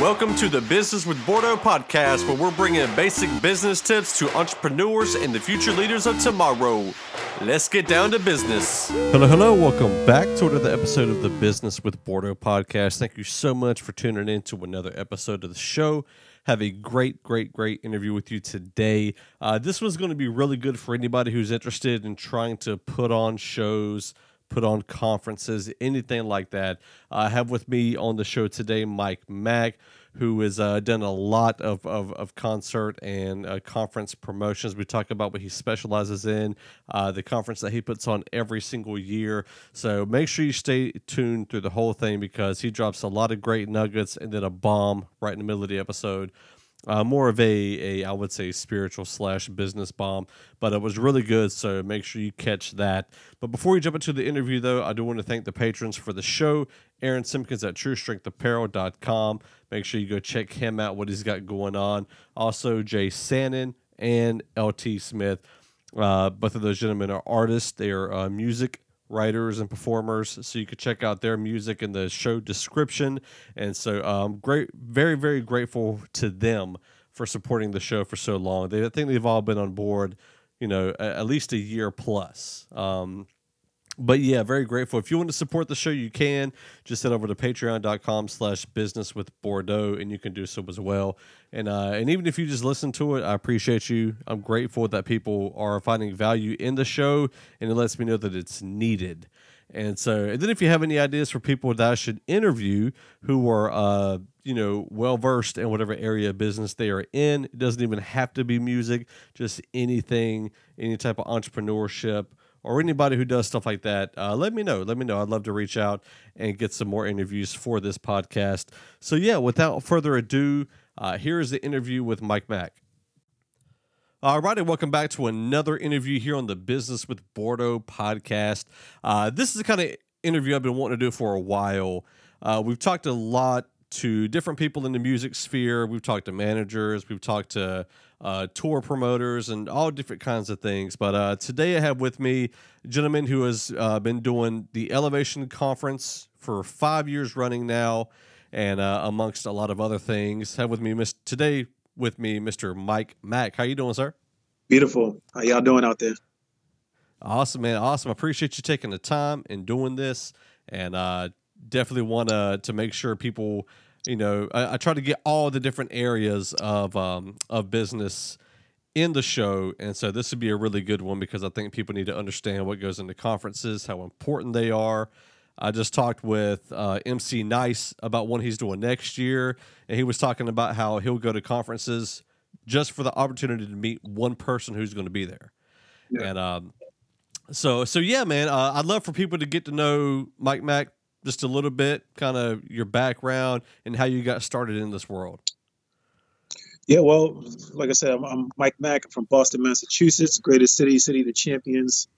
Welcome to the Business with Bordeaux podcast, where we're bringing basic business tips to entrepreneurs and the future leaders of tomorrow. Let's get down to business. Hello, hello. Welcome back to another episode of the Business with Bordeaux podcast. Thank you so much for tuning in to another episode of the show. Have a great, great, great interview with you today. Uh, this one's going to be really good for anybody who's interested in trying to put on shows put on conferences, anything like that. I have with me on the show today Mike Mack, who has uh, done a lot of, of, of concert and uh, conference promotions. We talk about what he specializes in, uh, the conference that he puts on every single year. So make sure you stay tuned through the whole thing because he drops a lot of great nuggets and then a bomb right in the middle of the episode uh, more of a, a I would say spiritual slash business bomb, but it was really good. So make sure you catch that. But before we jump into the interview, though, I do want to thank the patrons for the show. Aaron Simpkins at TrueStrengthApparel.com. Make sure you go check him out, what he's got going on. Also, Jay Sannon and LT Smith. Uh, both of those gentlemen are artists. They are uh, music writers and performers so you can check out their music in the show description. And so um great very very grateful to them for supporting the show for so long. They I think they've all been on board you know at least a year plus. Um but yeah, very grateful. If you want to support the show, you can just head over to patreon.com slash business with Bordeaux and you can do so as well. And uh, and even if you just listen to it, I appreciate you. I'm grateful that people are finding value in the show and it lets me know that it's needed. And so, and then if you have any ideas for people that I should interview who are, uh, you know, well versed in whatever area of business they are in, it doesn't even have to be music, just anything, any type of entrepreneurship or anybody who does stuff like that, uh, let me know. Let me know. I'd love to reach out and get some more interviews for this podcast. So, yeah, without further ado, uh, here is the interview with Mike Mack. All right, and welcome back to another interview here on the Business with Bordeaux podcast. Uh, this is the kind of interview I've been wanting to do for a while. Uh, we've talked a lot to different people in the music sphere. We've talked to managers, we've talked to uh, tour promoters, and all different kinds of things. But uh, today I have with me a gentleman who has uh, been doing the Elevation Conference for five years running now, and uh, amongst a lot of other things. Have with me Miss today with me Mr. Mike Mack. How you doing, sir? Beautiful. How y'all doing out there? Awesome, man. Awesome. I appreciate you taking the time and doing this, and uh, definitely want to to make sure people you know, I, I, try to get all the different areas of um, of business in the show, and so this would be a really good one because I think people need to understand what goes into conferences, how important they are. I just talked with uh, MC Nice about one he's doing next year, and he was talking about how he'll go to conferences just for the opportunity to meet one person who's going to be there. Yeah. And um, so, so yeah, man, uh, I'd love for people to get to know Mike Mack just a little bit, kind of your background and how you got started in this world. Yeah, well, like I said, I'm, I'm Mike Mack. I'm from Boston, Massachusetts, greatest city, city of the champions.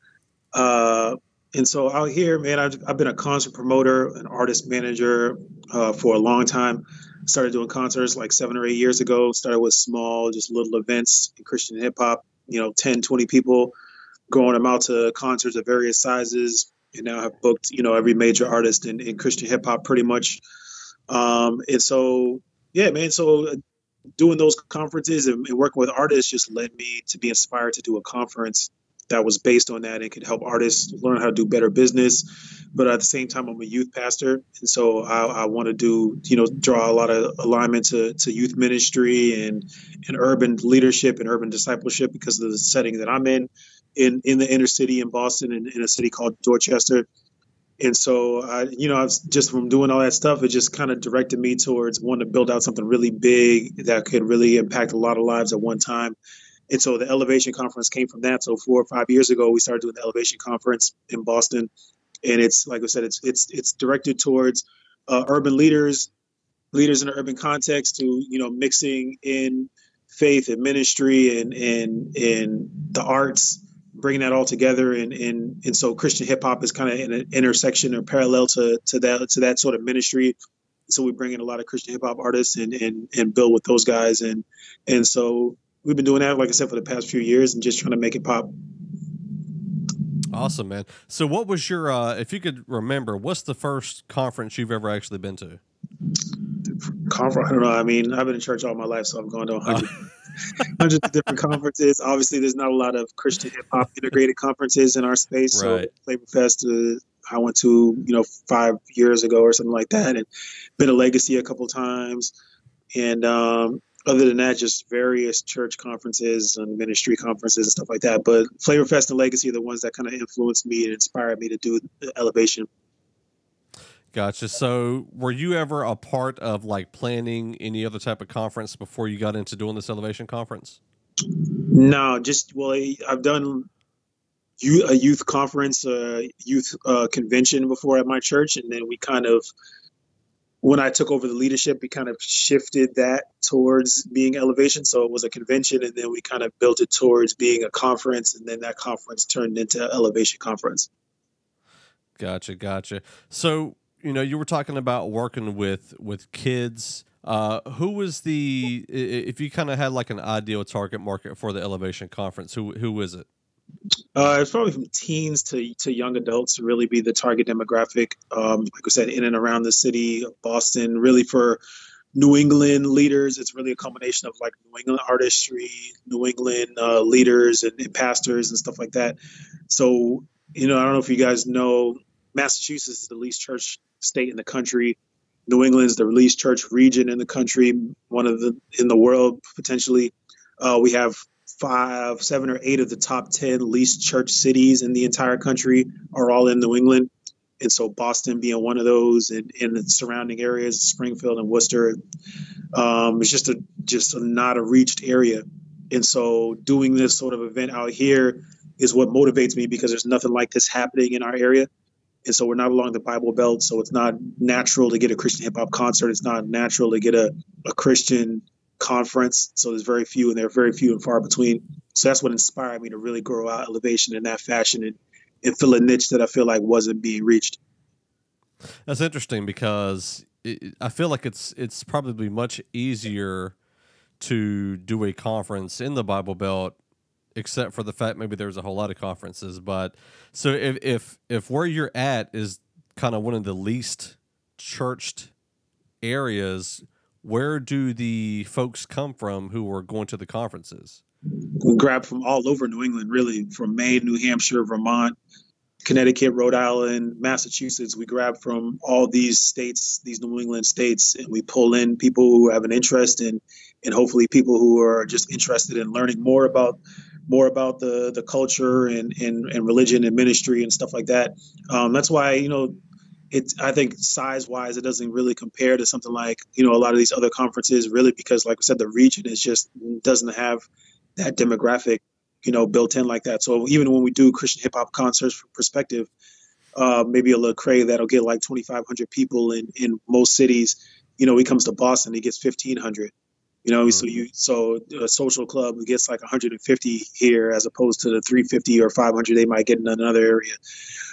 Uh, and so out here, man, I've, I've, been a concert promoter, an artist manager uh, for a long time. Started doing concerts like seven or eight years ago. Started with small, just little events in Christian hip hop, you know, 10, 20 people, growing them out to concerts of various sizes, and now have booked you know every major artist in, in Christian hip hop pretty much. Um, and so yeah, man. So uh, doing those conferences and, and, working with artists just led me to be inspired to do a conference that was based on that and could help artists learn how to do better business. But at the same time, I'm a youth pastor, and so I, I want to do you know draw a lot of alignment to, to youth ministry and and urban leadership and urban discipleship because of the setting that I'm in in in the inner city in Boston in, in a city called Dorchester. And so, I, you know, I was just from doing all that stuff, it just kind of directed me towards wanting to build out something really big that could really impact a lot of lives at one time. And so the Elevation Conference came from that. So four or five years ago, we started doing the Elevation Conference in Boston, and it's like I said, it's it's it's directed towards uh, urban leaders, leaders in an urban context, to you know mixing in faith and ministry and and and the arts bringing that all together and and and so Christian hip hop is kind of in an intersection or parallel to to that to that sort of ministry. So we bring in a lot of Christian hip hop artists and and and build with those guys and and so we've been doing that like I said for the past few years and just trying to make it pop. Awesome, man. So what was your uh if you could remember, what's the first conference you've ever actually been to? conference. I don't know. I mean, I've been in church all my life, so I've gone to hundreds, hundreds of different conferences. Obviously, there's not a lot of Christian hip hop integrated conferences in our space. Right. So Flavor Fest, uh, I went to you know five years ago or something like that, and been a legacy a couple times. And um, other than that, just various church conferences and ministry conferences and stuff like that. But Flavor Fest and Legacy are the ones that kind of influenced me and inspired me to do Elevation. Gotcha. So, were you ever a part of like planning any other type of conference before you got into doing this Elevation conference? No, just well, I've done a youth conference, a youth uh, convention before at my church, and then we kind of when I took over the leadership, we kind of shifted that towards being elevation. So it was a convention, and then we kind of built it towards being a conference, and then that conference turned into elevation conference. Gotcha, gotcha. So you know, you were talking about working with with kids. Uh, who was the if you kind of had like an ideal target market for the elevation conference? Who who is it? Uh, it's probably from teens to, to young adults to really be the target demographic. Um, like I said, in and around the city Boston, really for New England leaders, it's really a combination of like New England artistry, New England uh, leaders and, and, pastors and stuff like that. So, you know, I don't know if you guys know, Massachusetts is the least church state in the country. New England is the least church region in the country, one of the in the world potentially. Uh, we have five, seven, or eight of the top 10 least church cities in the entire country are all in New England. And so Boston being one of those and in the surrounding areas, Springfield and Worcester, um, it's just a just a not a reached area. And so doing this sort of event out here is what motivates me because there's nothing like this happening in our area. And so we're not along the Bible Belt, so it's not natural to get a Christian hip hop concert. It's not natural to get a, a Christian conference. So there's very few, and they're very few and far between. So that's what inspired me to really grow out elevation in that fashion and, and fill a niche that I feel like wasn't being reached. That's interesting because it, I feel like it's it's probably much easier to do a conference in the Bible Belt, except for the fact maybe there's a whole lot of conferences. But so if if if where you're at is kind of one of the least churched areas where do the folks come from who are going to the conferences? We grab from all over New England, really, from Maine, New Hampshire, Vermont, Connecticut, Rhode Island, Massachusetts. We grab from all these states, these New England states, and we pull in people who have an interest in, and hopefully people who are just interested in learning more about more about the the culture and and, and religion and ministry and stuff like that. Um, that's why you know it I think size wise it doesn't really compare to something like you know a lot of these other conferences really because like I said the region is just doesn't have that demographic you know built in like that so even when we do Christian hip hop concerts for perspective uh, maybe a Lecrae that'll get like 2,500 people in in most cities you know he comes to Boston he gets 1,500 you know, mm-hmm. so you so a social club gets like 150 here as opposed to the 350 or 500 they might get in another area.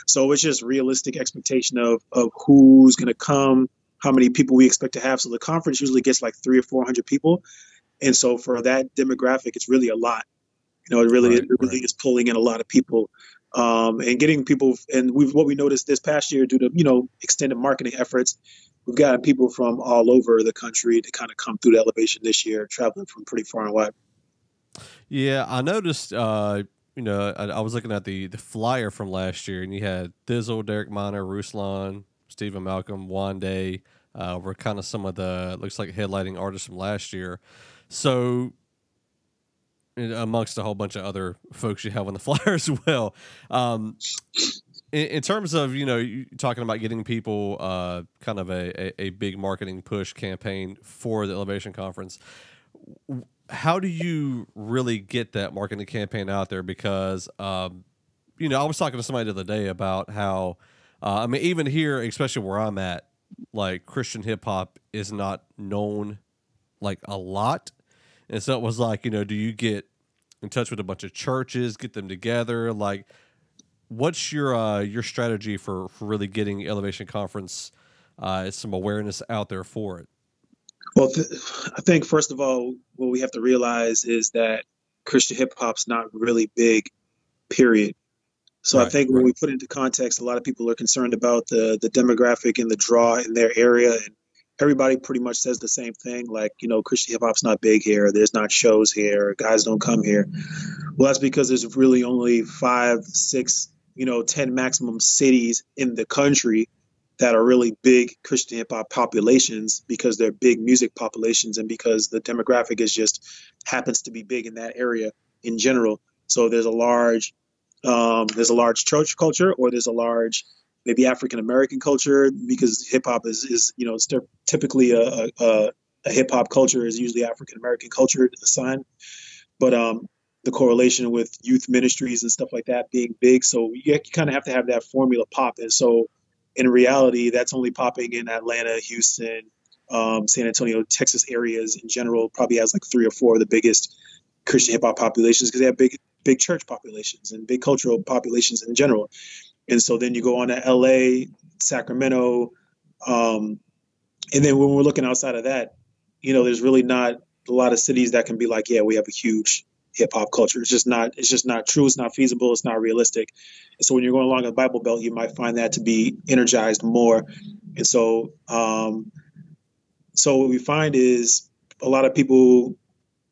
So it's just realistic expectation of of who's going to come, how many people we expect to have. So the conference usually gets like three or 400 people, and so for that demographic, it's really a lot. You know, it really right, it really right. is pulling in a lot of people. Um, and getting people and we've what we noticed this past year due to you know extended marketing efforts we've gotten people from all over the country to kind of come through the elevation this year, traveling from pretty far and wide. Yeah, I noticed. Uh, you know, I, I, was looking at the the flyer from last year, and you had Thi'sl, Derek Minor, Ruslan, Stephen Malcolm, Wande. Uh, were kind of some of the looks like headlining artists from last year. So amongst a whole bunch of other folks you have on the flyer as well. Um, in, in, terms of you know talking about getting people uh, kind of a, a, a, big marketing push campaign for the Elevation Conference, how do you really get that marketing campaign out there? Because um, you know I was talking to somebody the other day about how uh, I mean even here, especially where I'm at, like Christian hip hop is not known like a lot. And so it was like, you know, do you get in touch with a bunch of churches, get them together? Like, what's your uh, your strategy for for really getting Elevation Conference uh, some awareness out there for it? Well, th- I think first of all, what we have to realize is that Christian hip hop's not really big. Period. So right, I think right. when we put into context, a lot of people are concerned about the the demographic and the draw in their area, and everybody pretty much says the same thing. Like, you know, Christian hip hop's not big here. There's not shows here. Guys don't come here. Well, that's because there's really only five, six, you know, 10 maximum cities in the country that are really big Christian hip hop populations because they're big music populations and because the demographic is just happens to be big in that area in general. So there's a large um, there's a large church culture or there's a large maybe African American culture because hip hop is is you know it's typically a, a, a hip hop culture is usually African American culture assigned, but um, the correlation with youth ministries and stuff like that being big, so you, you kind of have to have that formula pop. And so in reality, that's only popping in Atlanta, Houston, um, San Antonio, Texas areas in general. Probably has like three or four of the biggest Christian hip hop populations because they have big big church populations and big cultural populations in general. And so then you go on to LA, Sacramento, um, and then when we're looking outside of that, you know, there's really not a lot of cities that can be like, yeah, we have a huge hip hop culture. It's just not. It's just not true. It's not feasible. It's not realistic. And so when you're going along the Bible Belt, you might find that to be energized more. And so, um, so what we find is a lot of people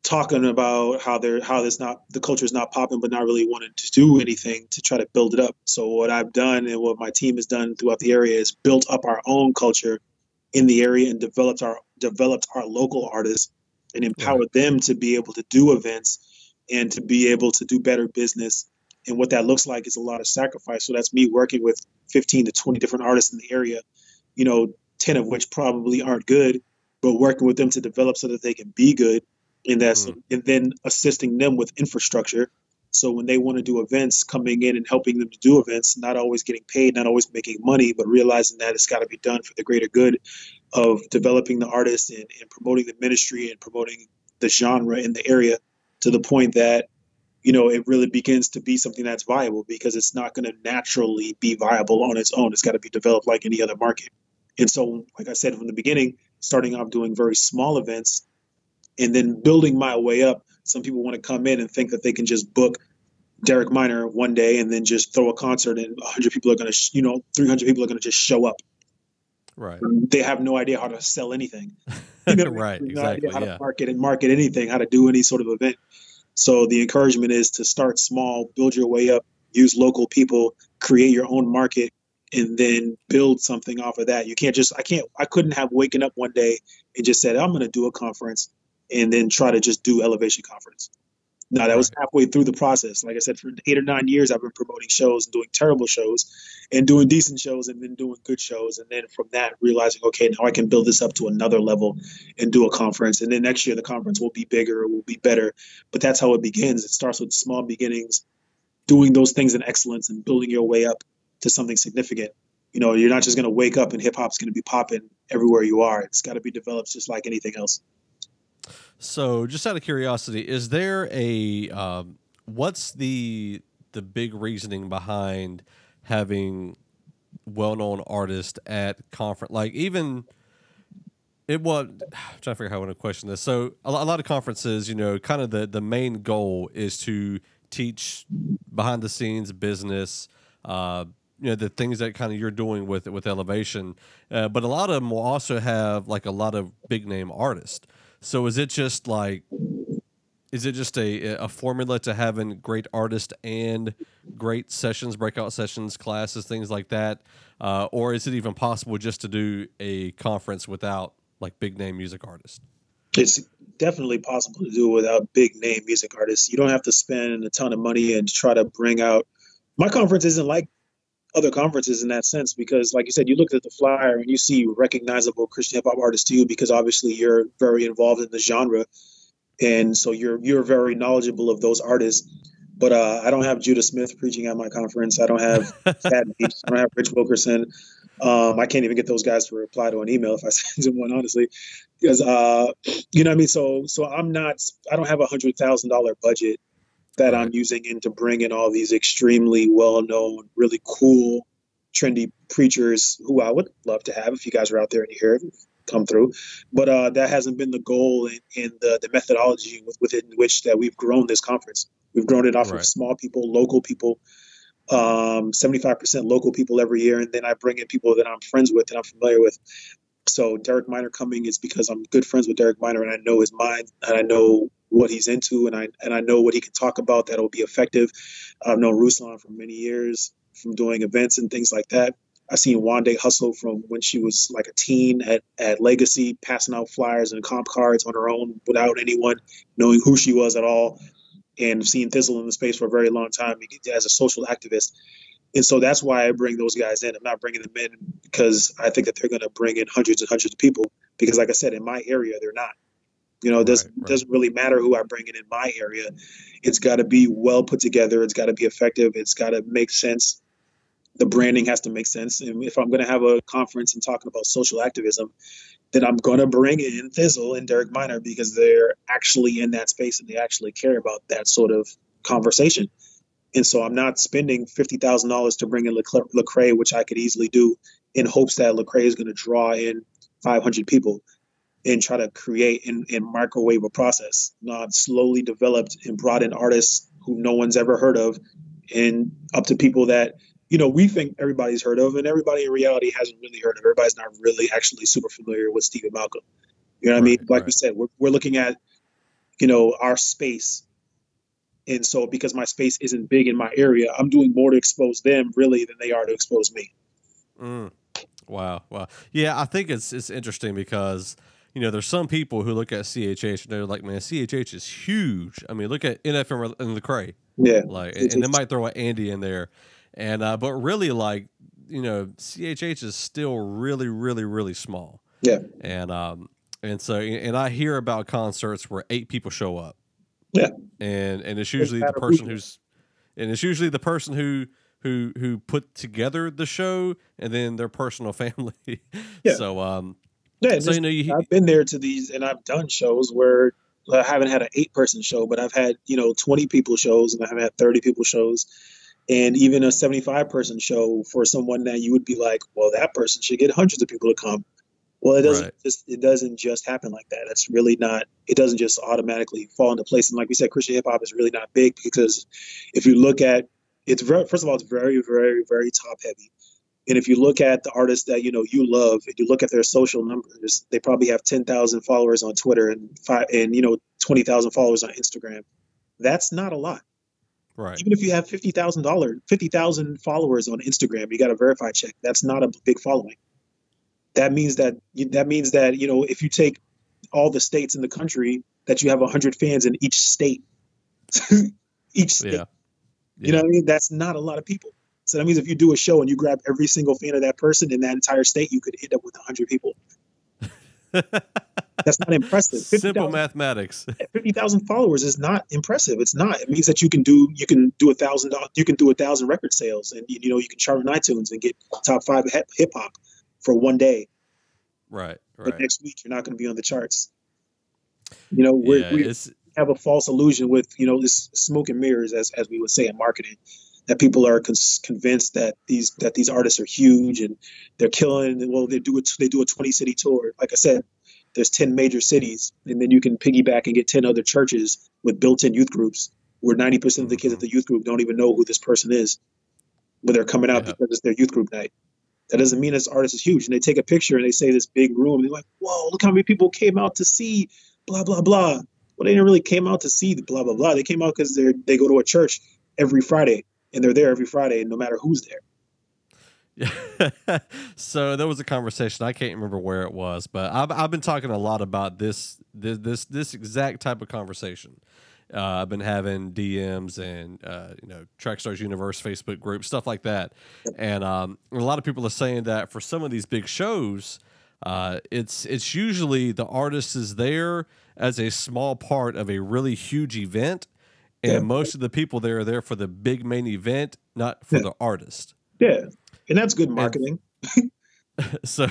talking about how they're how this not the culture is not popping, but not really wanting to do anything to try to build it up. So what I've done and what my team has done throughout the area is built up our own culture in the area and developed our developed our local artists and empowered them to be able to do events and to be able to do better business. And what that looks like is a lot of sacrifice. So that's me working with 15 to 20 different artists in the area, you know, 10 of which probably aren't good, but working with them to develop so that they can be good and that's mm. and then assisting them with infrastructure so when they want to do events coming in and helping them to do events not always getting paid not always making money but realizing that it's got to be done for the greater good of developing the artists and, and promoting the ministry and promoting the genre in the area to the point that you know it really begins to be something that's viable because it's not going to naturally be viable on its own it's got to be developed like any other market and so like i said from the beginning starting off doing very small events and then building my way up. Some people want to come in and think that they can just book Derek Minor one day and then just throw a concert and 100 people are going to, you know, 300 people are going to just show up. Right. They have no idea how to sell anything. You know, right. No exactly. how yeah. to market and market anything, how to do any sort of event. So the encouragement is to start small, build your way up, use local people, create your own market, and then build something off of that. You can't just I can't I couldn't have waken up one day and just said I'm going to do a conference and then try to just do elevation conference. Now that was halfway through the process. Like I said, for eight or nine years, I've been promoting shows and doing terrible shows, and doing decent shows, and then doing good shows, and then from that realizing, okay, now I can build this up to another level and do a conference, and then next year the conference will be bigger, it will be better. But that's how it begins. It starts with small beginnings, doing those things in excellence, and building your way up to something significant. You know, you're not just going to wake up and hip hop's going to be popping everywhere you are. It's got to be developed just like anything else. So, just out of curiosity, is there a um, what's the the big reasoning behind having well-known artists at conference? Like even it was I'm trying to figure out how I want to question this. So, a lot of conferences, you know, kind of the the main goal is to teach behind the scenes business. Uh, you know the things that kind of you're doing with with elevation uh, but a lot of them will also have like a lot of big name artists so is it just like is it just a a formula to having great artists and great sessions, breakout sessions, classes, things like that, uh, or is it even possible just to do a conference without like big name music artists? It's definitely possible to do without big name music artists. You don't have to spend a ton of money and try to bring out. My conference isn't like other conferences in that sense because like you said you look at the flyer and you see recognizable christian hip-hop artists too because obviously you're very involved in the genre. And so you're you're very knowledgeable of those artists. But uh, i don't have judah smith preaching at my conference. I don't have Fat i don't have rich wilkerson. Um, i can't even get those guys to reply to an email if i send them one honestly. Because uh, you know what i mean? So so i'm not i don't have a hundred thousand dollar budget that I'm using in to bring in all these extremely well known, really cool, trendy preachers who I would love to have if you guys are out there and you hear it come through. But uh, that hasn't been the goal in, in the, the methodology with, within which that we've grown this conference. We've grown it off right. of small people, local people, um, 75% local people every year. And then I bring in people that I'm friends with and I'm familiar with. So Derek Minor coming is because I'm good friends with Derek Minor and I know his mind and I know what he's into and I and I know what he can talk about that'll be effective. I've known Ruslan for many years from doing events and things like that. I've seen Wande hustle from when she was like a teen at, at Legacy, passing out flyers and comp cards on her own without anyone knowing who she was at all. And seen Thi'sl in the space for a very long time as a social activist. And so that's why I bring those guys in. I'm not bringing them in because I think that they're going to bring in hundreds and hundreds of people. Because, like I said, in my area, they're not. You know, it doesn't right, right. doesn't really matter who I bring in in my area. It's got to be well put together. It's got to be effective. It's got to make sense. The branding has to make sense. And if I'm going to have a conference and talking about social activism, then I'm going to bring in Thi'sl and Derek Minor because they're actually in that space and they actually care about that sort of conversation. And so I'm not spending fifty thousand dollars to bring in Lecrae, which I could easily do, in hopes that Lecrae is going to draw in 500 people and try to create and, and microwave a process. Not slowly developed and brought in artists who no one's ever heard of, and up to people that you know we think everybody's heard of, and everybody in reality hasn't really heard of. Everybody's not really actually super familiar with Stephen Malcolm. You know what right, I mean? Like right. we said, we're, we're looking at you know our space and so because my space isn't big in my area, I'm doing more to expose them really than they are to expose me. Mm. Wow, wow, yeah. I think it's it's interesting because you know there's some people who look at CHH and they're like, man, CHH is huge. I mean, look at NFM and the Lecrae. Yeah, like, and, and they might throw an Andy in there, and uh, but really, like, you know, CHH is still really, really, really small. Yeah, and um, and so and I hear about concerts where eight people show up yeah. And and it's usually the person who's and it's usually the person who who who put together the show and then their personal family. Yeah. So um yeah, so you know you, I've been there to these and I've done shows where I haven't had an eight person show, but I've had, you know, 20 people shows and I've had 30 people shows. And even a 75 person show for someone that you would be like, well, that person should get hundreds of people to come. Well, it doesn't right. just it doesn't just happen like that. It's really not. It doesn't just automatically fall into place. And like we said, Christian hip hop is really not big because if you look at it's very first of all it's very very very top heavy. And if you look at the artists that you know you love, and you look at their social numbers, they probably have ten thousand followers on Twitter and five and you know twenty thousand followers on Instagram. That's not a lot. Right. Even if you have fifty thousand dollars, fifty thousand followers on Instagram, you got a verified check. That's not a big following that means that that means that you know if you take all the states in the country that you have 100 fans in each state. Each state. Yeah. Yeah. you know what i mean? That's not a lot of people. So that means if you do a show and you grab every single fan of that person in that entire state you could end up with 100 people. That's not impressive. 50, simple 000, mathematics. 50000 followers is not impressive. It's not. It means that you can do you can do a thousand you can do a thousand record sales and you know you can chart on itunes and get top five hip hop for one day. Right. Right. But next week you're not going to be on the charts. You know, yeah, we have a false illusion with you know this smoke and mirrors, as as we would say in marketing, that people are con- convinced that these that these artists are huge and they're killing. Well, they do it. They do a 20 city tour. Like I said, there's 10 major cities, and then you can piggyback and get 10 other churches with built-in youth groups, where 90% of the kids at mm-hmm. the youth group don't even know who this person is, but they're coming out yeah. because it's their youth group night. That doesn't mean this artist is huge. And they take a picture and they say this big room. They're like, whoa, look how many people came out to see blah, blah, blah. Well, they didn't really came out to see the blah, blah, blah. They came out because they they go to a church every Friday and they're there every Friday no matter who's there. Yeah. so there was a conversation. I can't remember where it was, but I've, I've been talking a lot about this, this, this, this exact type of conversation. Uh, I've been having DMs and uh, you know Trackstars Universe Facebook group stuff like that, and um, a lot of people are saying that for some of these big shows, uh, it's it's usually the artist is there as a small part of a really huge event, and yeah. most of the people there are there for the big main event, not for yeah. the artist. Yeah, and that's good marketing. And, so,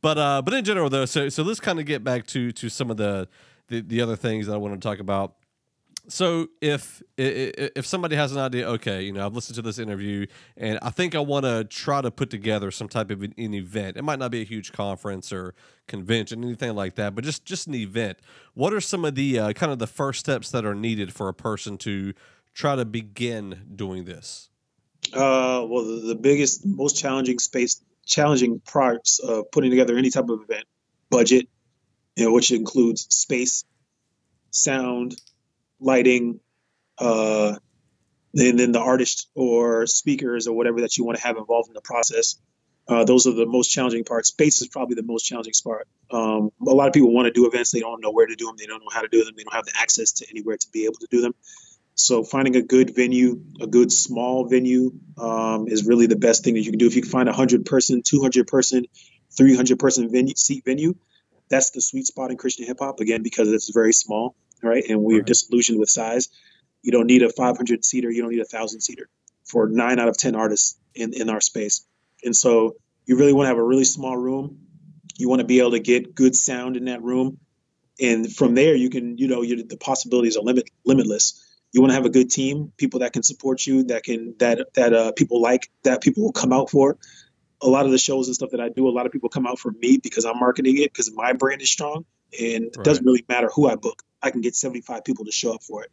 but uh, but in general though, so so let's kind of get back to to some of the the, the other things that I want to talk about so if if somebody has an idea, okay, you know, I've listened to this interview, and I think I want to try to put together some type of an, event. It might not be a huge conference or convention, anything like that, but just just an event. What are some of the uh, kind of the first steps that are needed for a person to try to begin doing this? Uh, well, the, the biggest, most challenging space challenging parts of putting together any type of event budget, you know, which includes space, sound, lighting, uh, and then the artist or speakers or whatever that you want to have involved in the process. Uh, those are the most challenging parts. Space is probably the most challenging part. Um, a lot of people want to do events, they don't know where to do them, they don't know how to do them, they don't have the access to anywhere to be able to do them. So finding a good venue, a good small venue, um, is really the best thing that you can do. If you can find a hundred person, two hundred person, three hundred person venue seat venue, that's the sweet spot in Christian hip hop. Again, because it's very small, right? And we're right. disillusioned with size. You don't need a 500 seater. You don't need a thousand seater for nine out of 10 artists in, in our space. And so you really want to have a really small room. You want to be able to get good sound in that room. And from there, you can, you know, the possibilities are limit limitless. You want to have a good team, people that can support you, that can that that uh, people like, that people will come out for. A lot of the shows and stuff that I do, a lot of people come out for me because I'm marketing it because my brand is strong, and right. it doesn't really matter who I book. I can get 75 people to show up for it.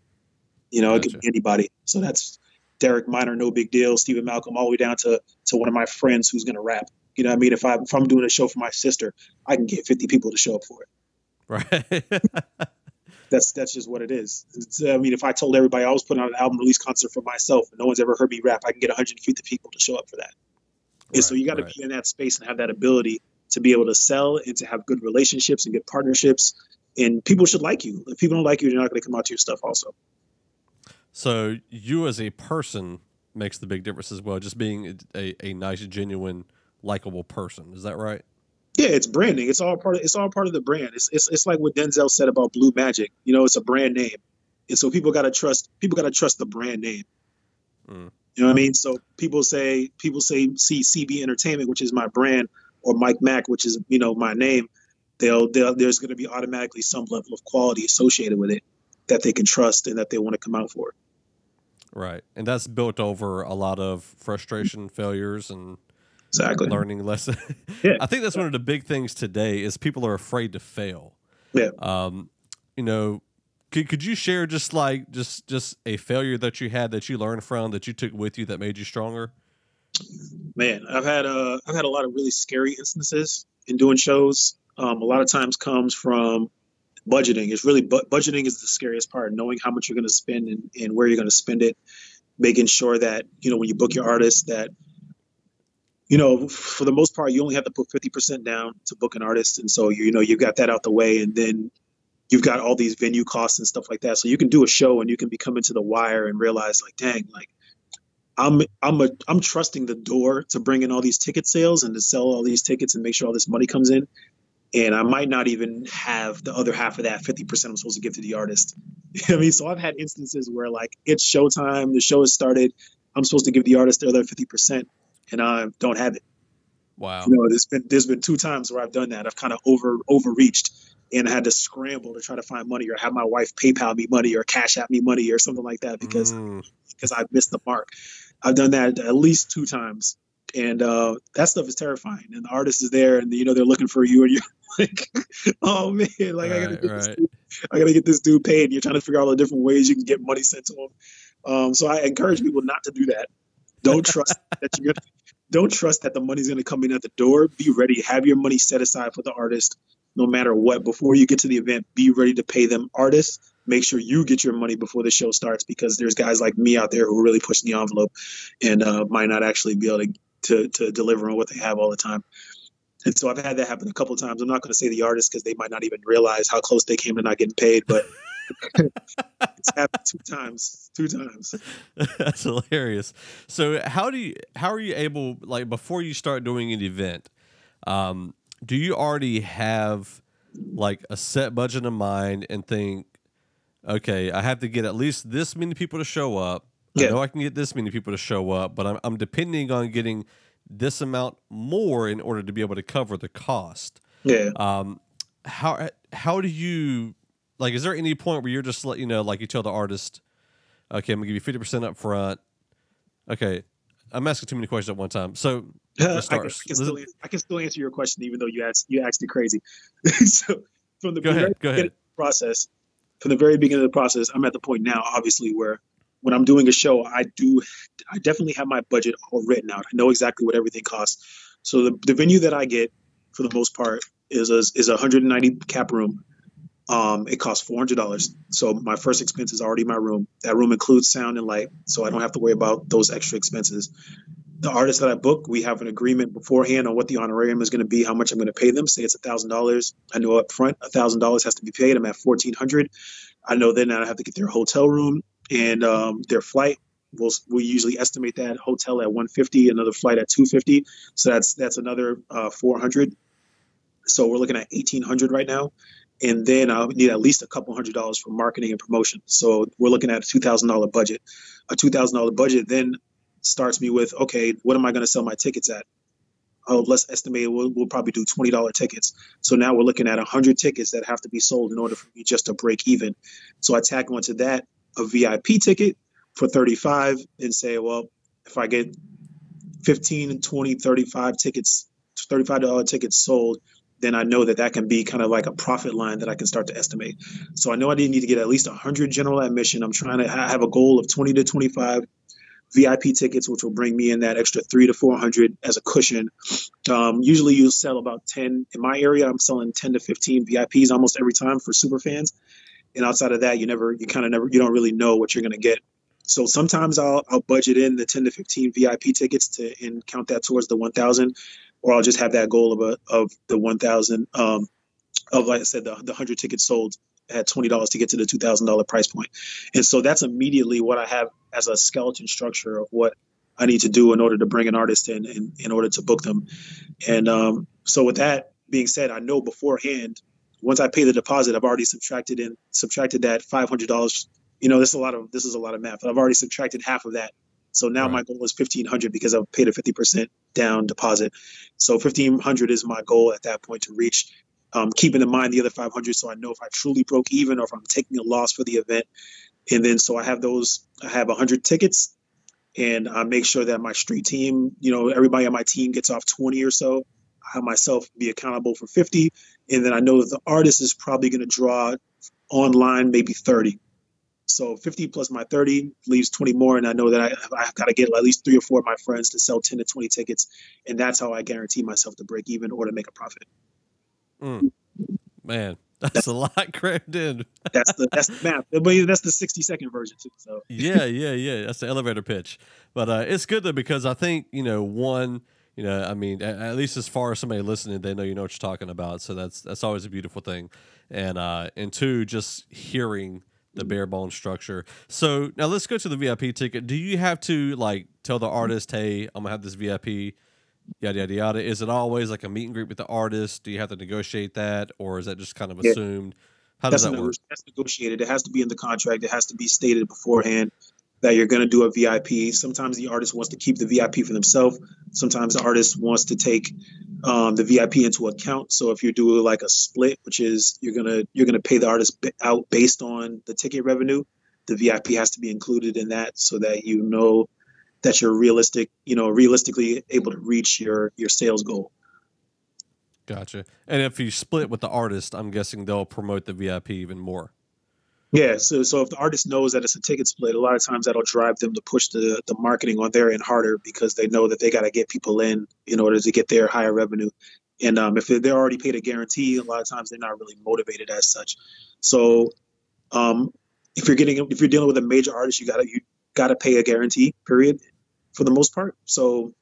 You know, gotcha. it could be anybody. So that's Derek Minor, no big deal. Stephen Malcolm, all the way down to to one of my friends who's gonna rap. You know, I mean, if I if I'm doing a show for my sister, I can get 50 people to show up for it. Right. that's that's just what it is. It's, I mean, if I told everybody I was putting on an album release concert for myself and no one's ever heard me rap, I can get 150 people to show up for that. Right, and so you got to right. be in that space and have that ability to be able to sell and to have good relationships and good partnerships. And people should like you. If people don't like you, they're not going to come out to your stuff also. So you as a person makes the big difference as well. Just being a, a nice, genuine, likable person. Is that right? Yeah, it's branding. It's all part of it's all part of the brand. It's it's, it's like what Denzel said about Blue Magic. You know, it's a brand name, and so people got to trust. People got to trust the brand name. Mm. You know what I mean? So people say people say see CB Entertainment, which is my brand, or Mike Mack, which is you know my name. They'll, they'll there's going to be automatically some level of quality associated with it that they can trust and that they want to come out for. Right. And that's built over a lot of frustration, failures, and exactly learning lesson. yeah. I think that's one of the big things today is people are afraid to fail. Yeah. Um, you know, could, could you share just like just just a failure that you had that you learned from that you took with you that made you stronger? Man, I've had uh I've had a lot of really scary instances in doing shows. Um, a lot of times comes from budgeting. It's really bu- budgeting is the scariest part knowing how much you're going to spend and, and where you're going to spend it making sure that you know when you book your artist that you know for the most part you only have to put 50% down to book an artist. And so you, you know you've got that out the way and then you've got all these venue costs and stuff like that. So you can do a show and you can be coming to the wire and realize like dang like I'm I'm a I'm trusting the door to bring in all these ticket sales and to sell all these tickets and make sure all this money comes in and I might not even have the other half of that 50% I'm supposed to give to the artist. I mean? So I've had instances where like it's showtime, the show has started, I'm supposed to give the artist the other 50% and I don't have it. Wow. You know, there's been there's been two times where I've done that. I've kind of over overreached and I had to scramble to try to find money or have my wife PayPal me money or cash out me money or something like that because mm. because I missed the mark. I've done that at least two times and uh, that stuff is terrifying. And the artist is there, and you know they're looking for you, and you're like, "Oh man, like right, I gotta get right. this dude, I gotta get this dude paid." And you're trying to figure out all the different ways you can get money sent to him. Um, so I encourage people not to do that. Don't trust that you're gonna. Don't trust that the money's gonna come in at the door. Be ready. Have your money set aside for the artist, no matter what. Before you get to the event, be ready to pay them. Artists, make sure you get your money before the show starts because there's guys like me out there who are really pushing the envelope and uh, might not actually be able to to to deliver on what they have all the time. And so I've had that happen a couple times. I'm not going to say the artist because they might not even realize how close they came to not getting paid, but it's happened two times. Two times. That's hilarious. So how do you how are you able like before you start doing an event? Um, do you already have like a set budget in mind and think, okay, I have to get at least this many people to show up yeah. I know I can get this many people to show up, but I'm, I'm depending on getting this amount more in order to be able to cover the cost. Yeah. Um, how how do you like? Is there any point where you're just let you know, like you tell the artist, okay, I'm gonna give you fifty percent up front. Okay, I'm asking too many questions at one time. So I, can, still, I, can still, answer your question even though you asked you asked it crazy. so from the go very ahead, go ahead. process, from the very beginning of the process, I'm at the point now, obviously, where when I'm doing a show, I do, I definitely have my budget all written out. I know exactly what everything costs. So the, the venue that I get for the most part is a, is a 190 cap room. Um, it costs four hundred dollars. So my first expense is already my room. That room includes sound and light, so I don't have to worry about those extra expenses. The artists that I book, we have an agreement beforehand on what the honorarium is going to be, how much I'm going to pay them. Say it's thousand dollars. I know up front thousand dollars has to be paid. I'm at fourteen hundred. I know then I have to get their hotel room and um, their flight. We'll, we usually estimate that hotel at 150, another flight at 250. So that's that's another uh, 400. So we're looking at 1800 right now and then I'll need at least a couple hundred dollars for marketing and promotion. So we're looking at a two thousand dollar budget. A two thousand dollar budget then starts me with okay, what am I going to sell my tickets at? Oh, let's estimate we'll, we'll probably do twenty dollar tickets. So now we're looking at hundred tickets that have to be sold in order for me just to break even. So I tack onto that a VIP ticket for thirty five and say, well, if I get 15 20 35 tickets $35 tickets sold then I know that that can be kind of like a profit line that I can start to estimate. So I know I didn't need to get at least 100 general admission. I'm trying to have a goal of 20 to 25 VIP tickets, which will bring me in that extra three to 400 as a cushion. Um, usually you sell about 10 in my area. I'm selling 10 to 15 VIPs almost every time for super fans. And outside of that, you never, you kind of never, you don't really know what you're going to get. So sometimes I'll, I'll budget in the 10 to 15 VIP tickets to and count that towards the 1,000 or I'll just have that goal of a, of the 1,000 um, of like I said the the hundred tickets sold at twenty dollars to get to the two thousand dollar price point, and so that's immediately what I have as a skeleton structure of what I need to do in order to bring an artist in in, in order to book them, and um, so with that being said, I know beforehand once I pay the deposit, I've already subtracted in subtracted that five hundred dollars. You know, this is a lot of this is a lot of math. I've already subtracted half of that so now right. my goal is 1500 because I've paid a 50% down deposit. So 1500 is my goal at that point to reach. Um, keeping in mind the other 500 so I know if I truly broke even or if I'm taking a loss for the event. And then so I have those, I have 100 tickets and I make sure that my street team, you know, everybody on my team gets off 20 or so. I have myself be accountable for 50. And then I know that the artist is probably going to draw online maybe 30. So 50 plus my 30 leaves 20 more. And I know that I, I've got to get at least three or four of my friends to sell 10 to 20 tickets. And that's how I guarantee myself to break even or to make a profit. Mm. Man, that's, a lot crammed in. that's the that's the math. But that's the 60 second version too. So yeah, yeah, yeah. That's the elevator pitch. But uh, it's good though because I think you know one. You know, I mean, at, at least as far as somebody listening, they know you know what you're talking about. So that's that's always a beautiful thing. And uh, and two, just hearing the bare bone structure. So now let's go to the VIP ticket. Do you have to like tell the artist, "Hey, I'm gonna have this VIP"? Yada yada yada. Is it always like a meet and greet with the artist? Do you have to negotiate that, or is that just kind of assumed? How does that's that work? That's negotiated. It has to be in the contract. It has to be stated beforehand that you're going to do a VIP. Sometimes the artist wants to keep the VIP for themselves. Sometimes the artist wants to take um, the VIP into account. So if you do like a split, which is you're gonna you're gonna pay the artist out based on the ticket revenue, the VIP has to be included in that so that you know that you're realistic, you know, realistically able to reach your your sales goal. Gotcha. And if you split with the artist, I'm guessing they'll promote the VIP even more. Yeah, so so if the artist knows that it's a ticket split, a lot of times that'll drive them to push the the marketing on their end harder because they know that they got to get people in in order to get their higher revenue. And um, if they're already paid a guarantee, a lot of times they're not really motivated as such. So um, if you're getting if you're dealing with a major artist, you gotta you gotta pay a guarantee period for the most part. So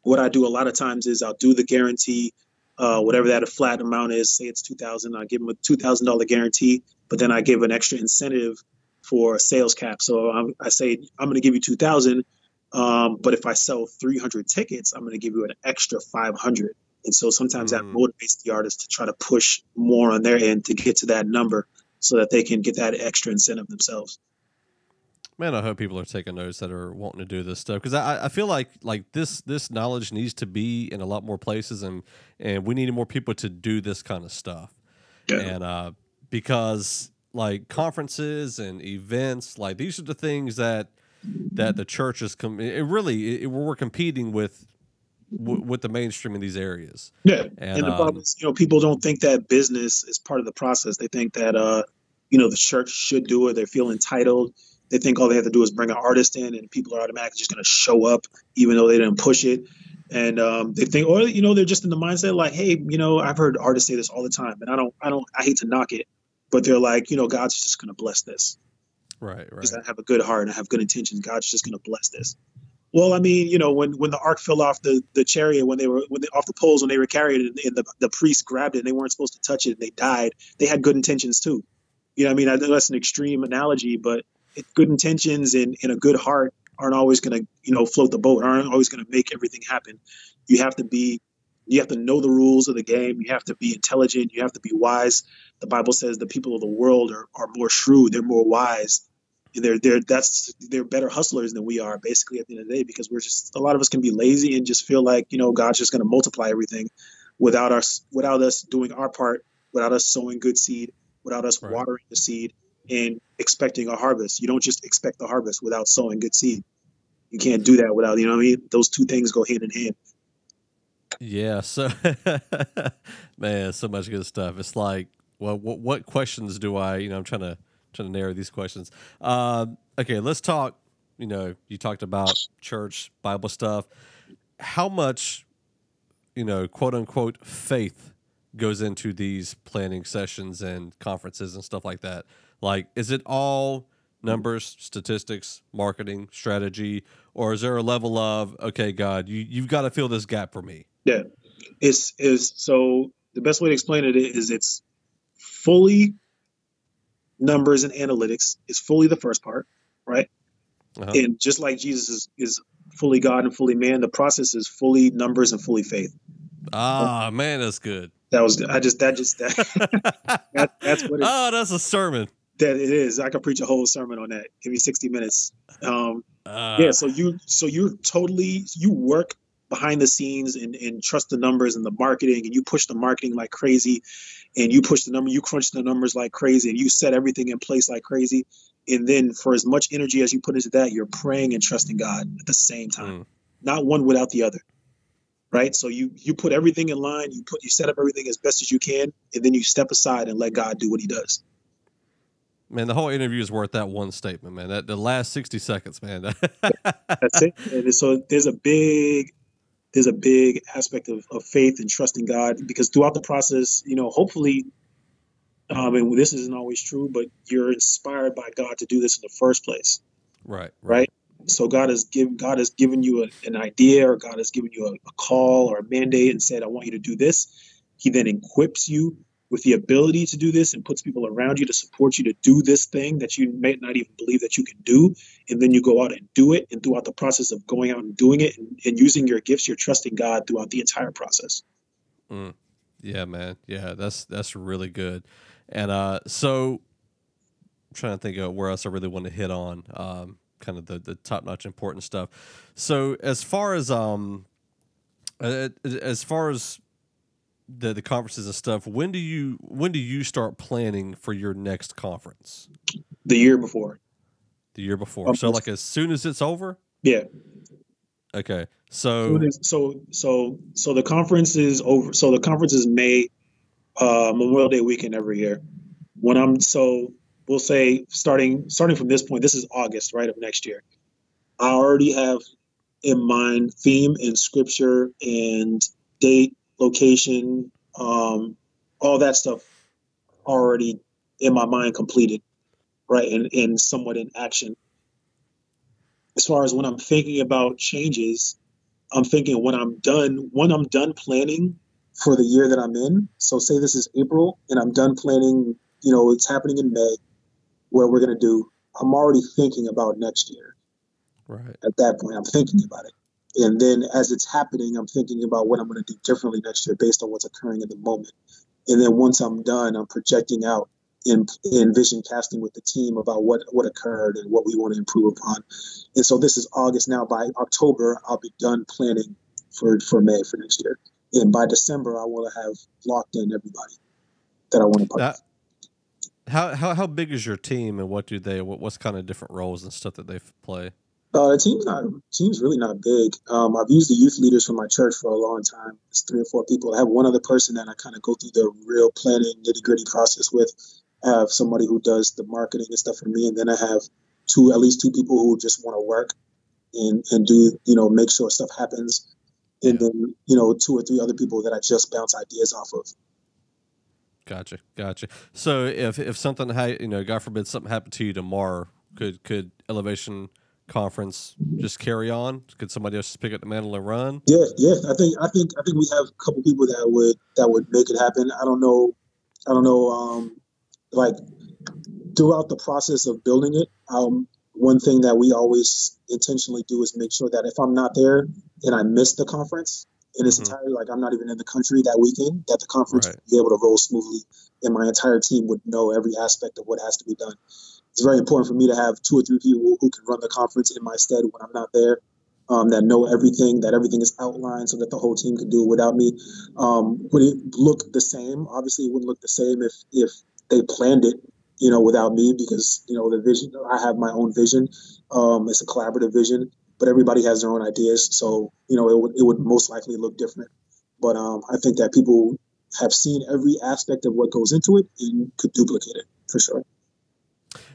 what I do a lot of times is I'll do the guarantee uh, whatever that a flat amount is, say it's 2000, I give them a $2,000 guarantee, but then I give an extra incentive for a sales cap. So I'm, i say, I'm going to give you 2000, um, but if I sell 300 tickets, I'm going to give you an extra 500. And so sometimes mm. that motivates the artist to try to push more on their end to get to that number so that they can get that extra incentive themselves man, I hope people are taking notes that are wanting to do this stuff because I, I feel like like this this knowledge needs to be in a lot more places and and we need more people to do this kind of stuff. Yeah. And uh, because like conferences and events, like these are the things that that the church is com- it really it, we're competing with w- with the mainstream in these areas. Yeah, and, and the um, problem is, you know, people don't think that business is part of the process. They think that uh, you know, the church should do it. They feel entitled they think all they have to do is bring an artist in and people are automatically just going to show up even though they didn't push it and um, they think, or you know, they're just in the mindset like, hey, you know, I've heard artists say this all the time, and I don't, I don't, I hate to knock it, but they're like, you know, God's just going to bless this. Right, right. Because I have a good heart and I have good intentions. God's just going to bless this. Well, I mean, you know, when when the ark fell off the, the chariot, when they were when they, off the poles, when they were carried it, and the, the priest grabbed it, and they weren't supposed to touch it, and they died. They had good intentions too. You know, I mean, I know that's an extreme analogy, but it, good intentions and, and a good heart aren't always going to, you know, float the boat. Aren't always going to make everything happen. You have to be, you have to know the rules of the game. You have to be intelligent. You have to be wise. The Bible says the people of the world are, are more shrewd. They're more wise And they're they're that's they're better hustlers than we are basically at the end of the day because we're just a lot of us can be lazy and just feel like you know God's just going to multiply everything without us without us doing our part without us sowing good seed without us right. watering the seed and expecting a harvest you don't just expect the harvest without sowing good seed you can't do that without you know what I mean those two things go hand in hand yeah so man so much good stuff it's like well what, what questions do I you know I'm trying to trying to narrow these questions. Uh, okay, let's talk. You know, you talked about church Bible stuff. How much, you know, quote unquote, faith goes into these planning sessions and conferences and stuff like that? Like, is it all numbers, statistics, marketing, strategy, or is there a level of okay, God, you you've got to fill this gap for me? Yeah, it's is so the best way to explain it is it's fully numbers and analytics is fully the first part, right? Uh-huh. And just like Jesus is, is fully God and fully man, the process is fully numbers and fully faith. Ah, man, that's good. That was I just that just that, that that's what. It, oh, that's a sermon. That it is. I could preach a whole sermon on that. Give me sixty minutes. Um, uh, yeah. So you so you're totally you work behind the scenes and, and trust the numbers and the marketing and you push the marketing like crazy and you push the number you crunch the numbers like crazy and you set everything in place like crazy and then for as much energy as you put into that you're praying and trusting god at the same time mm. not one without the other right so you you put everything in line you put you set up everything as best as you can and then you step aside and let god do what he does Man, the whole interview is worth that one statement, man. That the last sixty seconds, man. That's it. And so there's a big there's a big aspect of, of faith and trusting God because throughout the process, you know, hopefully, um, and this isn't always true, but you're inspired by God to do this in the first place. Right. Right. right? So God has given God has given you a, an idea, or God has given you a, a call or a mandate, and said, "I want you to do this." He then equips you with the ability to do this and puts people around you to support you to do this thing that you may not even believe that you can do. And then you go out and do it. And throughout the process of going out and doing it and, and using your gifts you're trusting god throughout the entire process. Mm. yeah man. Yeah that's that's really good. And uh so i'm trying to think of where else i really want to hit on um kind of the the top-notch important stuff. So as far as um as far as the the conferences and stuff, when do you when do you start planning for your next conference? The year before. The year before. so like as soon as it's over? Yeah. Okay. So so so so the conference is over. So the conference is May uh, Memorial Day weekend every year. When I'm so we'll say starting starting from this point, this is August, right, of next year. I already have in mind theme and scripture and date location, um, all that stuff already in my mind completed, right? And, and somewhat in action. As far as when I'm thinking about changes, I'm thinking when I'm done, when I'm done planning for the year that I'm in. So say this is April and I'm done planning, you know, it's happening in May what we're going to do, I'm already thinking about next year. Right. At that point, I'm thinking about it. And then as it's happening, I'm thinking about what I'm going to do differently next year based on what's occurring in the moment. And then once I'm done, I'm projecting out in, in vision casting with the team about what, what occurred and what we want to improve upon. And so this is August now. By October, I'll be done planning for, for May for next year. And by December, I will have locked in everybody that I want to put. That, how, how, how big is your team and what do they, what, what's kind of different roles and stuff that they play? Uh, the team's not team's really not big. Um, I've used the youth leaders from my church for a long time. It's three or four people. I have one other person that I kind of go through the real planning nitty gritty process with. I have somebody who does the marketing and stuff for me, and then I have two at least two people who just want to work and and do you know make sure stuff happens. and yeah. then you know two or three other people that I just bounce ideas off of. Gotcha, gotcha. So if if something, you know, God forbid, something happened to you tomorrow, could could Elevation Conference just carry on? Could somebody else just pick up the mantle and run? Yeah, yeah. I think I think I think we have a couple people that would that would make it happen. I don't know. I don't know. Um, like throughout the process of building it, um, one thing that we always intentionally do is make sure that if I'm not there and I miss the conference in its mm-hmm. entirety, like I'm not even in the country that weekend, that the conference right. will be able to roll smoothly and my entire team would know every aspect of what has to be done. It's very important for me to have two or three people who can run the conference in my stead when I'm not there. Um, that know everything, that everything is outlined so that the whole team can do it without me. Um, would it look the same? Obviously, it wouldn't look the same if if they planned it you know, without me because, you know, the vision, I have my own vision. Um, it's a collaborative vision, but everybody has their own ideas. So, you know, it would, it would most likely look different. But um, I think that people have seen every aspect of what goes into it and could duplicate it for sure.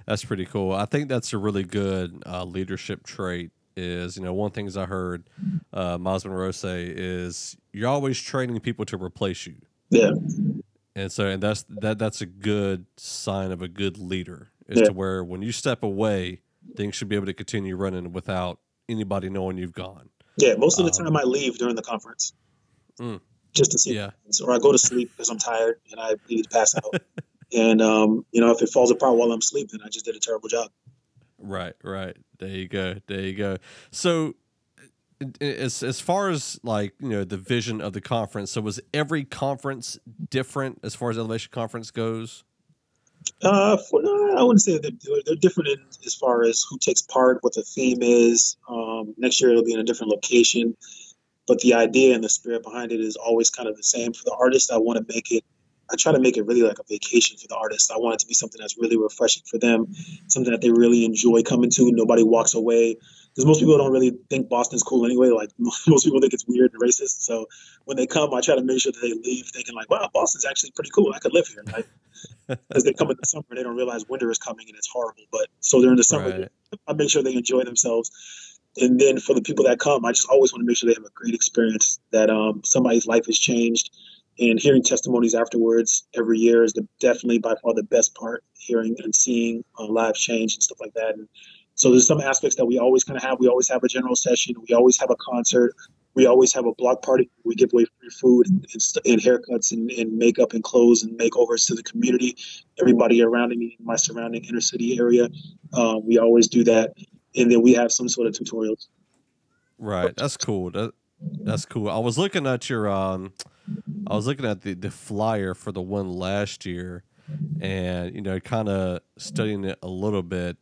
That's pretty cool. I think that's a really good uh, leadership trait. Is you know one things I heard uh, Myles Munroe say is you're always training people to replace you. Yeah and so and that's that that's a good sign of a good leader is yeah. to where when you step away things should be able to continue running without anybody knowing you've gone yeah most of the um, time i leave during the conference mm, just to see yeah or i go to sleep because i'm tired and i need to pass out and um, you know if it falls apart while i'm sleeping i just did a terrible job. Right right. There you go there you go. So as as far as like you know the vision of the conference so was every conference different as far as elevation conference goes? Uh for, i wouldn't say that they're, they're, different in, as far as who takes part what the theme is. Um, next year it'll be in a different location. But the idea and the spirit behind it is always kind of the same. For the artist i want to make it I try to make it really like a vacation for the artists. I want it to be something that's really refreshing for them, something that they really enjoy coming to. Nobody walks away because most people don't really think Boston's cool anyway. Like most people think it's weird and racist. So when they come, I try to make sure that they leave thinking like, "Wow, Boston's actually pretty cool. I could live here." Right? As they come in the summer, they don't realize winter is coming and it's horrible. But so during the summer, right. I make sure they enjoy themselves. And then for the people that come, I just always want to make sure they have a great experience. That um, somebody's life has changed, and hearing testimonies afterwards every year is the, definitely by far the best part. Hearing and seeing uh, lives change and stuff like that. And so there's some aspects that we always kind of have. We always have a general session. We always have a concert. We always have a block party. We give away free food and, and haircuts and, and, makeup and clothes and makeovers to the community. Everybody around me, in my surrounding inner city area, uh, we always do that. And then we have some sort of tutorials. Right. That's cool. That, that's cool. I was looking at your um, I was looking at the the flyer for the one last year, and you know, kind of studying it a little bit,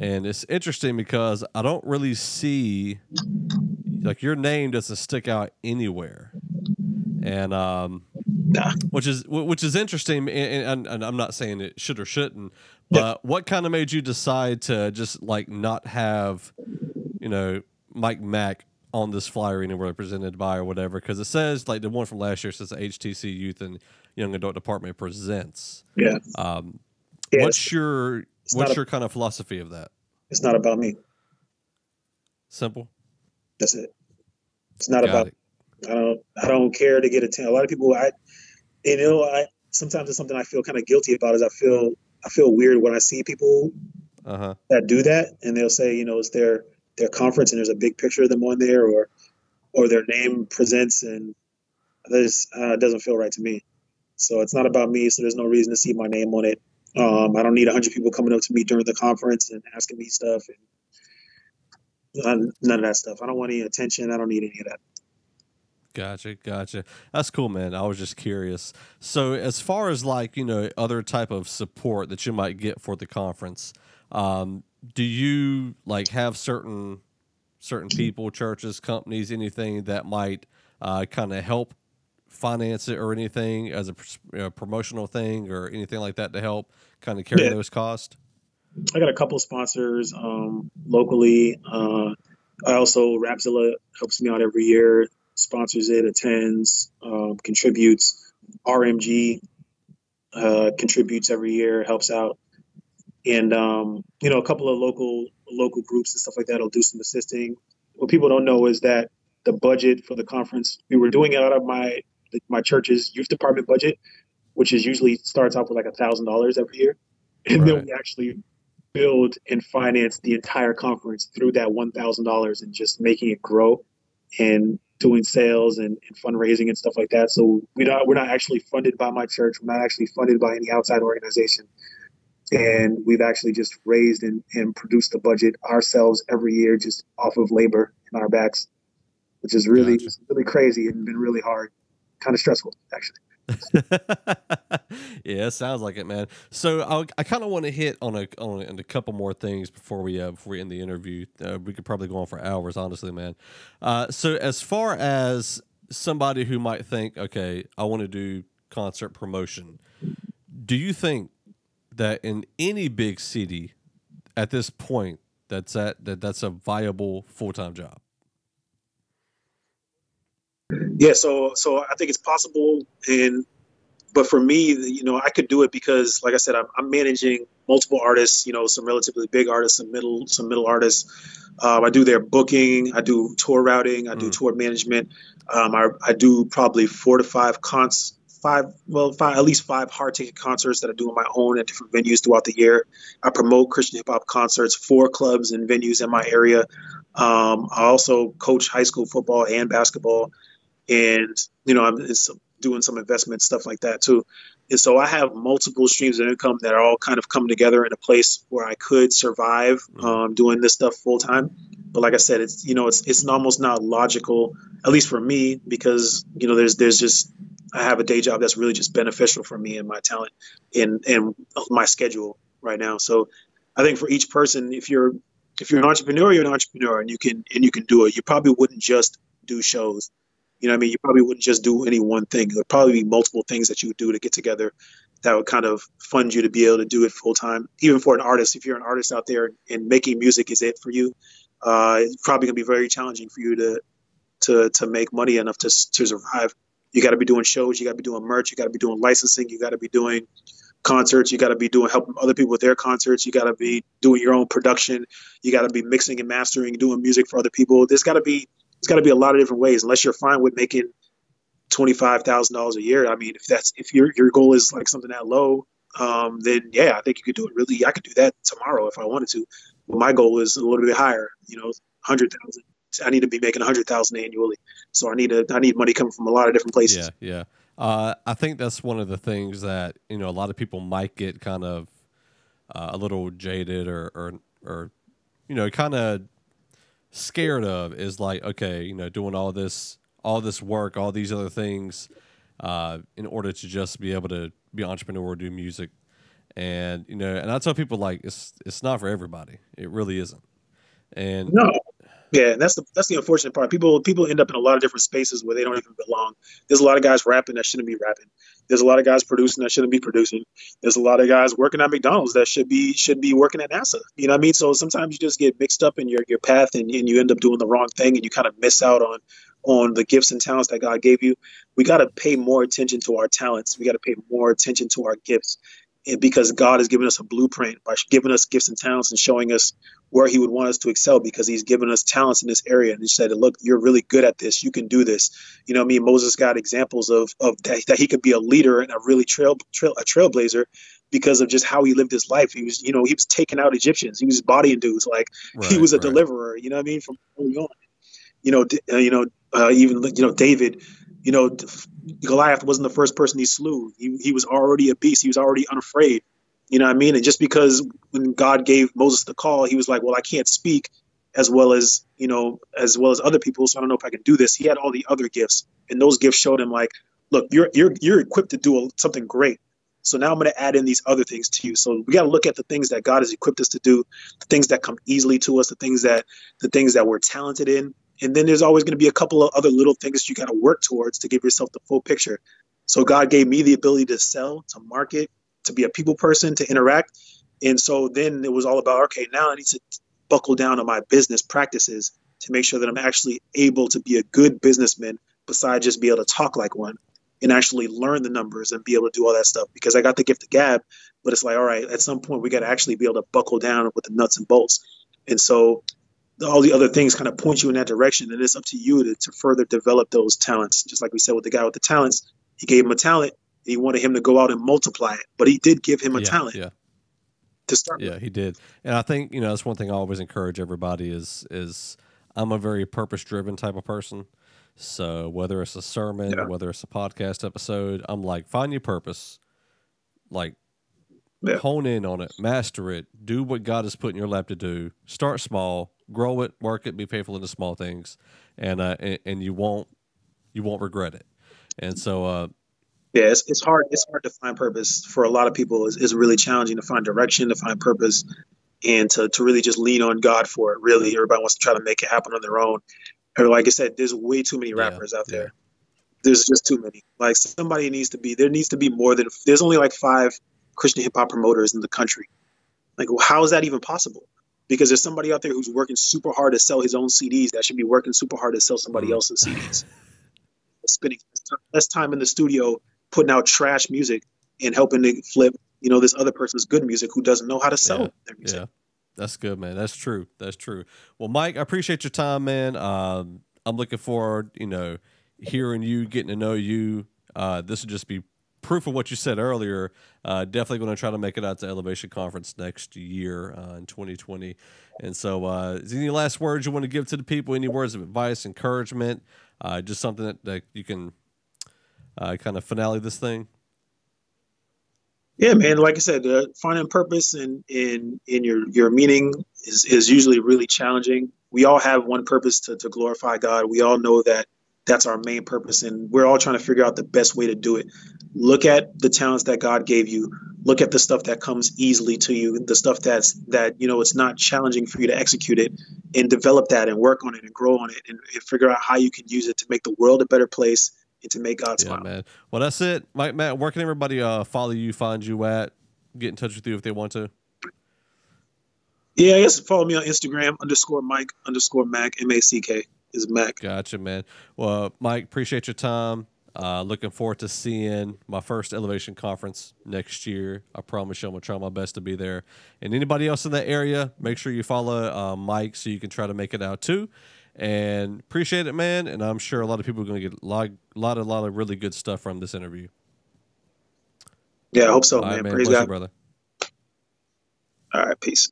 and it's interesting because I don't really see like your name doesn't stick out anywhere, and um, which is which is interesting, and, and, and, I'm not saying it should or shouldn't, but what kind of made you decide to just like not have, you know, Mike Mack on this flyer anywhere presented by or whatever because it says like the one from last year says HTC Youth and Young Adult Department presents. Yeah. Um, yeah, what's your what's your a, kind of philosophy of that? It's not about me. Simple. That's it. It's not Got about. It. I don't. I don't care to get attention. A lot of people. I. You know. I sometimes it's something I feel kind of guilty about. Is I feel I feel weird when I see people uh-huh. that do that, and they'll say, you know, it's their their conference and there's a big picture of them on there or or their name presents and this uh, doesn't feel right to me. So it's not about me. So there's no reason to see my name on it. Um, I don't need hundred people coming up to me during the conference and asking me stuff and none of that stuff. I don't want any attention. I don't need any of that. Gotcha, gotcha. That's cool, man. I was just curious. So, as far as like you know, other type of support that you might get for the conference, um, do you like have certain certain people, churches, companies, anything that might uh, kind of help finance it or anything as a know, promotional thing or anything like that to help kind of carry yeah. those costs? I got a couple sponsors um, locally. Uh, I also Rapzilla helps me out every year, sponsors it, attends, um, contributes. RMG uh, contributes every year, helps out and um, you know a couple of local local groups and stuff like that will do some assisting. What people don't know is that the budget for the conference. We were doing it out of my my church's youth department budget, which is usually starts off with like a thousand dollars every year, and right. then we actually build and finance the entire conference through that one thousand dollars and just making it grow and doing sales and, and, fundraising and stuff like that. So we're not we're not actually funded by my church. We're not actually funded by any outside organization. And we've actually just raised and, and produced the budget ourselves every year just off of labor in our backs, which is really gotcha. really crazy and been really hard. Kind of stressful, actually. yeah, it sounds like it, man. So I, I kind of want to hit on a on a, couple more things before we uh, before we end the interview. Uh, we could probably go on for hours, honestly, man. Uh, so as far as somebody who might think, okay, I want to do concert promotion, do you think that in any big city at this point that's at that that's a viable full time job? Yeah, so so I think it's possible, and but for me, you know, I could do it because, like I said, I'm, I'm managing multiple artists. You know, some relatively big artists, some middle, some middle artists. Um, I do their booking, I do tour routing, I do mm. tour management. Um, I, I do probably four to five cons, five, well, five, at least five hard ticket concerts that I do on my own at different venues throughout the year. I promote Christian hip hop concerts for clubs and venues in my area. Um, I also coach high school football and basketball and you know I'm doing some investment stuff like that too. And so I have multiple streams of income that are all kind of come together in a place where I could survive mm-hmm. um, doing this stuff full time. But like I said, it's you know it's it's almost not logical, at least for me, because you know there's there's just I have a day job that's really just beneficial for me and my talent and and my schedule right now. So I think for each person, if you're if you're an entrepreneur, you're an entrepreneur and you can and you can do it. You probably wouldn't just do shows. You know, I mean, you probably wouldn't just do any one thing. There'd probably be multiple things that you would do to get together that would kind of fund you to be able to do it full time. Even for an artist, if you're an artist out there and making music is it for you, uh, it's probably gonna be very challenging for you to to to make money enough to to survive. You got to be doing shows. You got to be doing merch. You got to be doing licensing. You got to be doing concerts. You got to be doing helping other people with their concerts. You got to be doing your own production. You got to be mixing and mastering, doing music for other people. There's got to be it's got to be a lot of different ways. Unless you're fine with making twenty five thousand dollars a year. I mean, if that's if your your goal is like something that low, um, then yeah, I think you could do it. Really, I could do that tomorrow if I wanted to. But my goal is a little bit higher. You know, hundred thousand. I need to be making a hundred thousand annually. So I need a I need money coming from a lot of different places. Yeah, yeah. Uh, I think that's one of the things that you know a lot of people might get kind of uh, a little jaded or or, or you know kind of scared of is like okay you know doing all this all this work all these other things uh, in order to just be able to be entrepreneur do music and you know and i tell people like it's it's not for everybody it really isn't and no yeah, and that's the that's the unfortunate part. People people end up in a lot of different spaces where they don't even belong. There's a lot of guys rapping that shouldn't be rapping. There's a lot of guys producing that shouldn't be producing. There's a lot of guys working at McDonald's that should be should be working at NASA. You know what I mean? So sometimes you just get mixed up in your your path and, and you end up doing the wrong thing and you kind of miss out on on the gifts and talents that God gave you. We got to pay more attention to our talents. We got to pay more attention to our gifts eh, because God has given us a blueprint by giving us gifts and talents and showing us where He would want us to excel because He's given us talents in this area. And He said, "Look, you're really good at this. You can do this." You know, me and Moses got examples of of that, that he could be a leader and a really trail, trail a trailblazer because of just how he lived his life. He was, you know, he was taking out Egyptians. He was bodying dudes like right, he was a right. deliverer. You know what I mean? From early on. You know, uh, you know, uh, even you know David you know, Goliath wasn't the first person he slew. He, he was already a beast. He was already unafraid. You know what I mean? And just because when God gave Moses the call, he was like, well, I can't speak as well as, you know, as well as other people. So I don't know if I can do this. He had all the other gifts and those gifts showed him like, look, you're, you're, you're equipped to do something great. So now I'm going to add in these other things to you. So we got to look at the things that God has equipped us to do, the things that come easily to us, the things that the things that we're talented in, and then there's always going to be a couple of other little things you got to work towards to give yourself the full picture. So God gave me the ability to sell, to market, to be a people person, to interact. And so then it was all about, okay, now I need to buckle down on my business practices to make sure that I'm actually able to be a good businessman besides just be able to talk like one and actually learn the numbers and be able to do all that stuff because I got the gift of gab, but it's like, all right, at some point we got to actually be able to buckle down with the nuts and bolts. And so all the other things kind of point you in that direction, and it's up to you to, to further develop those talents. Just like we said with the guy with the talents, he gave him a talent. He wanted him to go out and multiply it, but he did give him a yeah, talent. Yeah. To start. Yeah, with. he did, and I think you know that's one thing I always encourage everybody is is I'm a very purpose driven type of person. So whether it's a sermon, yeah. whether it's a podcast episode, I'm like, find your purpose, like yeah. hone in on it, master it, do what God has put in your lap to do. Start small, grow it, work it, be faithful in the small things, and uh, and, and you won't you won't regret it. And so, uh, yeah, it's, it's hard. It's hard to find purpose for a lot of people. It's, it's really challenging to find direction, to find purpose, and to to really just lean on God for it. Really, everybody wants to try to make it happen on their own. Or like I said, there's way too many rappers yeah, out there. Yeah. There's just too many. Like somebody needs to be. There needs to be more than. There's only like five Christian hip hop promoters in the country. Like, how is that even possible? Because there's somebody out there who's working super hard to sell his own CDs that should be working super hard to sell somebody mm-hmm. else's CDs. Spending less time in the studio putting out trash music and helping to flip, you know, this other person's good music who doesn't know how to sell yeah, their music. Yeah. That's good, man. That's true. That's true. Well, Mike, I appreciate your time, man. Um, I'm looking forward, you know, hearing you, getting to know you. Uh, this will just be proof of what you said earlier. Uh, definitely going to try to make it out to Elevation Conference next year uh, in 2020. And so, uh, is any last words you want to give to the people? Any words of advice, encouragement? Uh, just something that, that you can uh, kind of finale this thing. Yeah, man. Like I said, uh, finding purpose in in in your your meaning is is usually really challenging. We all have one purpose to to glorify God. We all know that that's our main purpose and we're all trying to figure out the best way to do it look at the talents that god gave you look at the stuff that comes easily to you the stuff that's that you know it's not challenging for you to execute it and develop that and work on it and grow on it and, and figure out how you can use it to make the world a better place and to make god smile man well that's it mike mack where can everybody uh, follow you find you at get in touch with you if they want to yeah i guess follow me on instagram underscore mike underscore mack m-a-c-k is Mack. Gotcha, man. Well, Mike, appreciate your time. Uh, looking forward to seeing my first Elevation Conference next year. I promise you, I'm gonna try my best to be there. And anybody else in that area, make sure you follow uh, Mike so you can try to make it out too. And appreciate it, man. And I'm sure a lot of people are gonna get a lot, lot, a lot of really good stuff from this interview. Yeah, I hope so, man. man. Praise God, you, brother. All right, peace.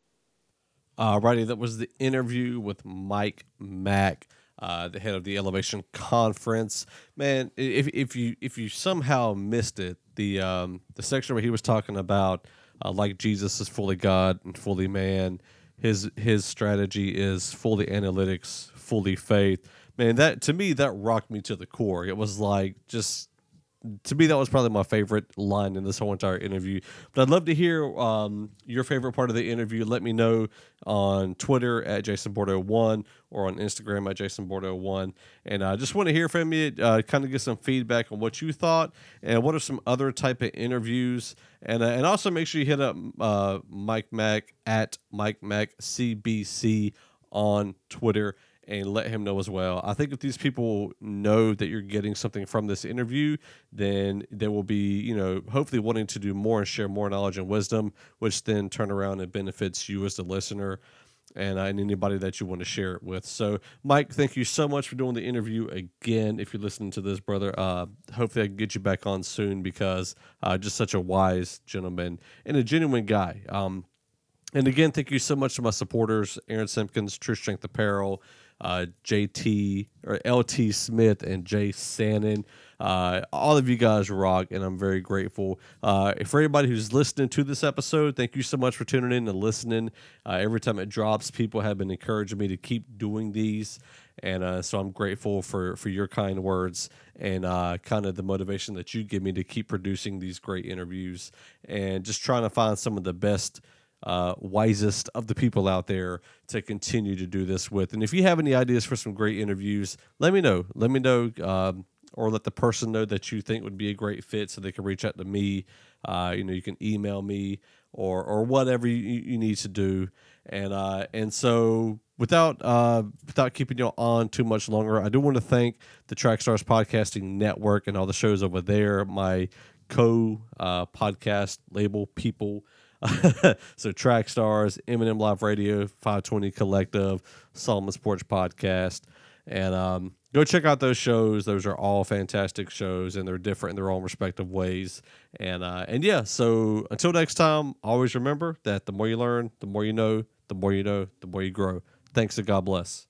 Alrighty, that was the interview with Mike Mack uh, the head of the Elevation Conference. Man, if if you if you somehow missed it, the um, the section where he was talking about uh, like Jesus is fully God and fully man, his his strategy is fully analytics, fully faith. Man, that to me that rocked me to the core. It was like just to me, that was probably my favorite line in this whole entire interview. But I'd love to hear um, your favorite part of the interview. Let me know on Twitter at Jason Bordeaux one or on Instagram at Jason Bordeaux one. And I just want to hear from you, uh, kind of get some feedback on what you thought and what are some other type of interviews. And uh, and also make sure you hit up uh, Mike Mack at Mike Mack CBC on Twitter and let him know as well. I think if these people know that you're getting something from this interview, then they will be, you know, hopefully wanting to do more and share more knowledge and wisdom, which then turn around and benefits you as the listener and, uh, and anybody that you want to share it with. So, Mike, thank you so much for doing the interview again. If you're listening to this, brother, uh, hopefully I can get you back on soon because uh, just such a wise gentleman and a genuine guy. Um, and again, thank you so much to my supporters, Aaron Simpkins, True Strength Apparel, uh, JT or LT Smith and Jay Sannon. Uh, all of you guys rock, and I'm very grateful. Uh, for anybody who's listening to this episode, thank you so much for tuning in and listening. Uh, every time it drops, people have been encouraging me to keep doing these, and uh, so I'm grateful for for your kind words and uh, kind of the motivation that you give me to keep producing these great interviews and just trying to find some of the best uh, wisest of the people out there to continue to do this with. And if you have any ideas for some great interviews, let me know. Let me know, um, or let the person know that you think would be a great fit, so they can reach out to me. Uh, you know, you can email me or or whatever you, you need to do. And uh, and so without uh, without keeping you on too much longer, I do want to thank the Trackstars Podcasting Network and all the shows over there. My co uh, podcast label people so Track Stars, Eminem Live Radio, 520 Collective, Solomon Sports Podcast, and um, go check out those shows. Those are all fantastic shows, and they're different in their own respective ways. And uh, and yeah, so until next time, always remember that the more you learn, the more you know, the more you know, the more you grow. Thanks and God bless.